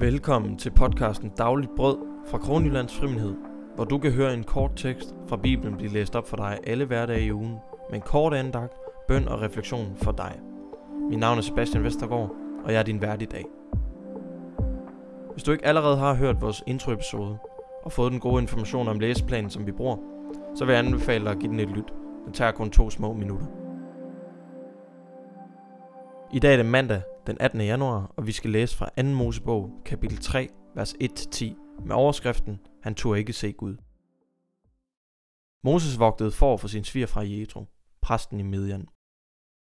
Velkommen til podcasten Dagligt Brød fra Kronjyllands Frimenhed, hvor du kan høre en kort tekst fra Bibelen blive læst op for dig alle hverdage i ugen, med en kort andagt, bøn og refleksion for dig. Mit navn er Sebastian Vestergaard, og jeg er din vært i dag. Hvis du ikke allerede har hørt vores introepisode og fået den gode information om læseplanen, som vi bruger, så vil jeg anbefale dig at give den et lyt. Den tager kun to små minutter. I dag er det mandag den 18. januar, og vi skal læse fra 2. Mosebog, kapitel 3, vers 1-10, med overskriften, Han tog ikke se Gud. Moses vogtede for for sin svigerfra Jethro, præsten i Midian.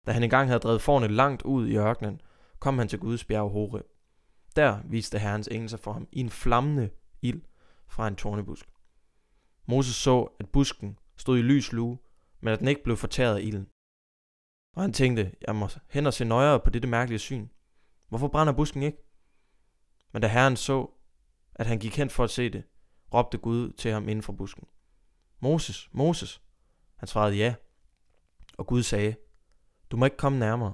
Da han engang havde drevet forne langt ud i ørkenen, kom han til Guds bjerg Horeb. Der viste Herrens engel sig for ham i en flammende ild fra en tornebusk. Moses så, at busken stod i lys lue, men at den ikke blev fortæret af ilden. Og han tænkte, jeg må hen og se nøjere på dette mærkelige syn. Hvorfor brænder busken ikke? Men da herren så, at han gik hen for at se det, råbte Gud til ham inden for busken. Moses, Moses. Han svarede ja. Og Gud sagde, du må ikke komme nærmere.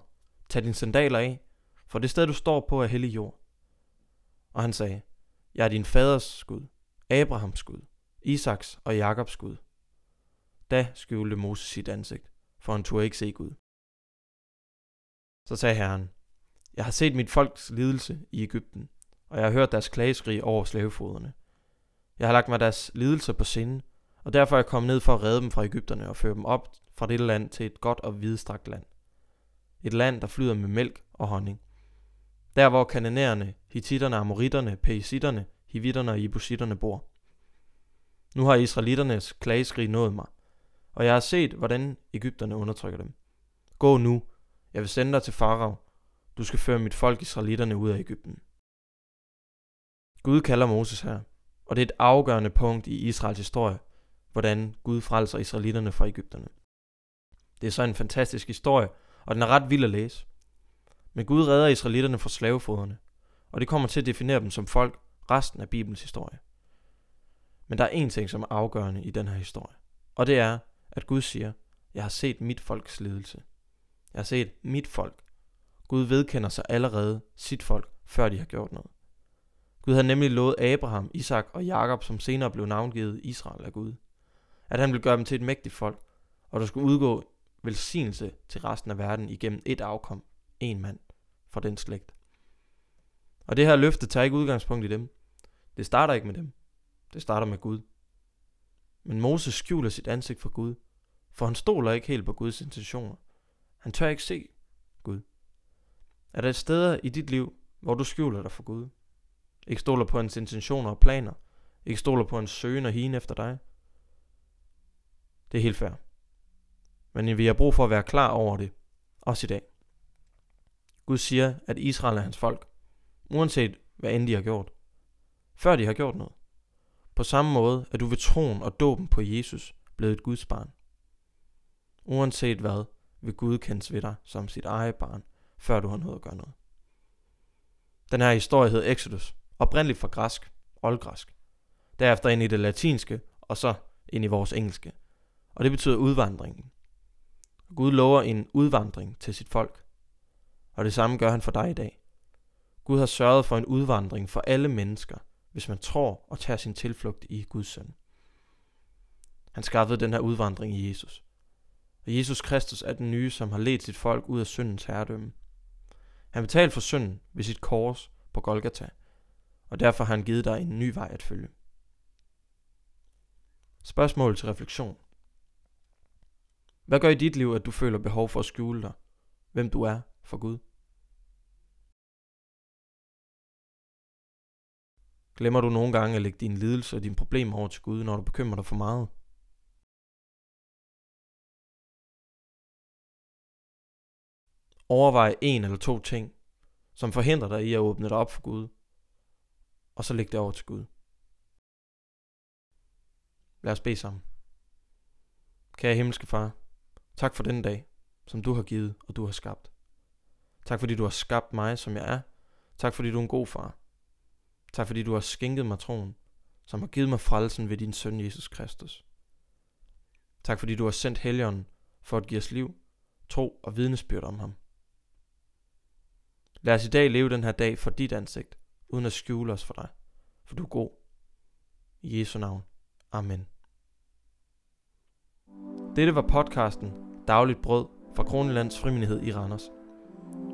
Tag dine sandaler af, for det sted du står på er hellig jord. Og han sagde, jeg er din faders Gud, Abrahams Gud, Isaks og Jakobs Gud. Da skjulte Moses sit ansigt, for han turde ikke se Gud. Så sagde Herren, jeg har set mit folks lidelse i Ægypten, og jeg har hørt deres klageskrig over slavefoderne. Jeg har lagt mig deres lidelser på sinde, og derfor er jeg kommet ned for at redde dem fra Ægypterne og føre dem op fra dette land til et godt og vidstrakt land. Et land, der flyder med mælk og honning. Der hvor kananæerne, hititterne, amoritterne, peisitterne, hivitterne og ibusitterne bor. Nu har israelitternes klageskrig nået mig, og jeg har set, hvordan Ægypterne undertrykker dem. Gå nu, jeg vil sende dig til Farao. Du skal føre mit folk israelitterne ud af Ægypten. Gud kalder Moses her, og det er et afgørende punkt i Israels historie, hvordan Gud frelser israelitterne fra Ægypterne. Det er så en fantastisk historie, og den er ret vild at læse. Men Gud redder israelitterne fra slavefoderne, og det kommer til at definere dem som folk resten af Bibelens historie. Men der er en ting, som er afgørende i den her historie, og det er, at Gud siger, jeg har set mit folks lidelse. Jeg har set mit folk. Gud vedkender sig allerede sit folk, før de har gjort noget. Gud havde nemlig lovet Abraham, Isak og Jakob, som senere blev navngivet Israel af Gud, at han ville gøre dem til et mægtigt folk, og der skulle udgå velsignelse til resten af verden igennem et afkom, en mand fra den slægt. Og det her løfte tager ikke udgangspunkt i dem. Det starter ikke med dem. Det starter med Gud. Men Moses skjuler sit ansigt for Gud, for han stoler ikke helt på Guds intentioner. Han tør ikke se Gud. Er der steder i dit liv, hvor du skjuler dig for Gud? Ikke stoler på hans intentioner og planer? Ikke stoler på hans søgen og hine efter dig? Det er helt fair. Men vi har brug for at være klar over det, også i dag. Gud siger, at Israel er hans folk, uanset hvad end de har gjort. Før de har gjort noget. På samme måde er du ved troen og dåben på Jesus blevet et Guds barn. Uanset hvad, vil Gud kendes ved dig som sit eget barn, før du har nået at gøre noget. Den her historie hed Exodus, oprindeligt fra græsk, oldgræsk. Derefter ind i det latinske, og så ind i vores engelske. Og det betyder udvandringen. Gud lover en udvandring til sit folk. Og det samme gør han for dig i dag. Gud har sørget for en udvandring for alle mennesker, hvis man tror og tager sin tilflugt i Guds søn. Han skaffede den her udvandring i Jesus. Og Jesus Kristus er den nye, som har ledt sit folk ud af syndens herredømme. Han betalte for synden ved sit kors på Golgata, og derfor har han givet dig en ny vej at følge. Spørgsmål til refleksion. Hvad gør i dit liv, at du føler behov for at skjule dig? Hvem du er for Gud? Glemmer du nogle gange at lægge dine lidelser og dine problemer over til Gud, når du bekymrer dig for meget? Overvej en eller to ting, som forhindrer dig i at åbne dig op for Gud, og så læg det over til Gud. Lad os bede sammen. Kære himmelske far, tak for den dag, som du har givet og du har skabt. Tak fordi du har skabt mig, som jeg er. Tak fordi du er en god far. Tak fordi du har skænket mig troen, som har givet mig frelsen ved din søn Jesus Kristus. Tak fordi du har sendt Helligånden for at give os liv, tro og vidnesbyrd om ham. Lad os i dag leve den her dag for dit ansigt, uden at skjule os for dig, for du er god. I Jesu navn. Amen. Dette var podcasten Dagligt Brød fra Kronelands Frimindighed i Randers.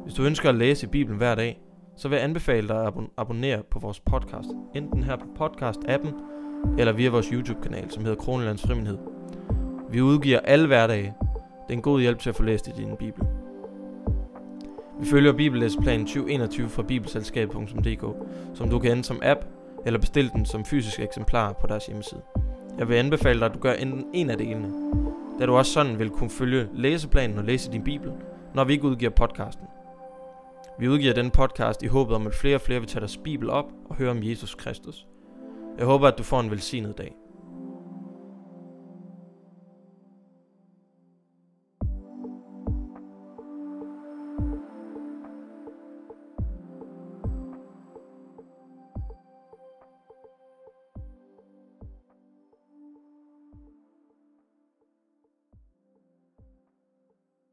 Hvis du ønsker at læse Bibelen hver dag, så vil jeg anbefale dig at abonnere på vores podcast, enten her på podcast-appen, eller via vores YouTube-kanal, som hedder Kronelands Frimindighed. Vi udgiver alle hverdage. Det er en god hjælp til at få læst i din Bibel. Vi følger Bibellæseplan 2021 fra bibelselskab.dk, som du kan ende som app, eller bestille den som fysisk eksemplar på deres hjemmeside. Jeg vil anbefale dig, at du gør enten en af delene, da du også sådan vil kunne følge læseplanen og læse din Bibel, når vi ikke udgiver podcasten. Vi udgiver denne podcast i håbet om, at flere og flere vil tage deres Bibel op og høre om Jesus Kristus. Jeg håber, at du får en velsignet dag.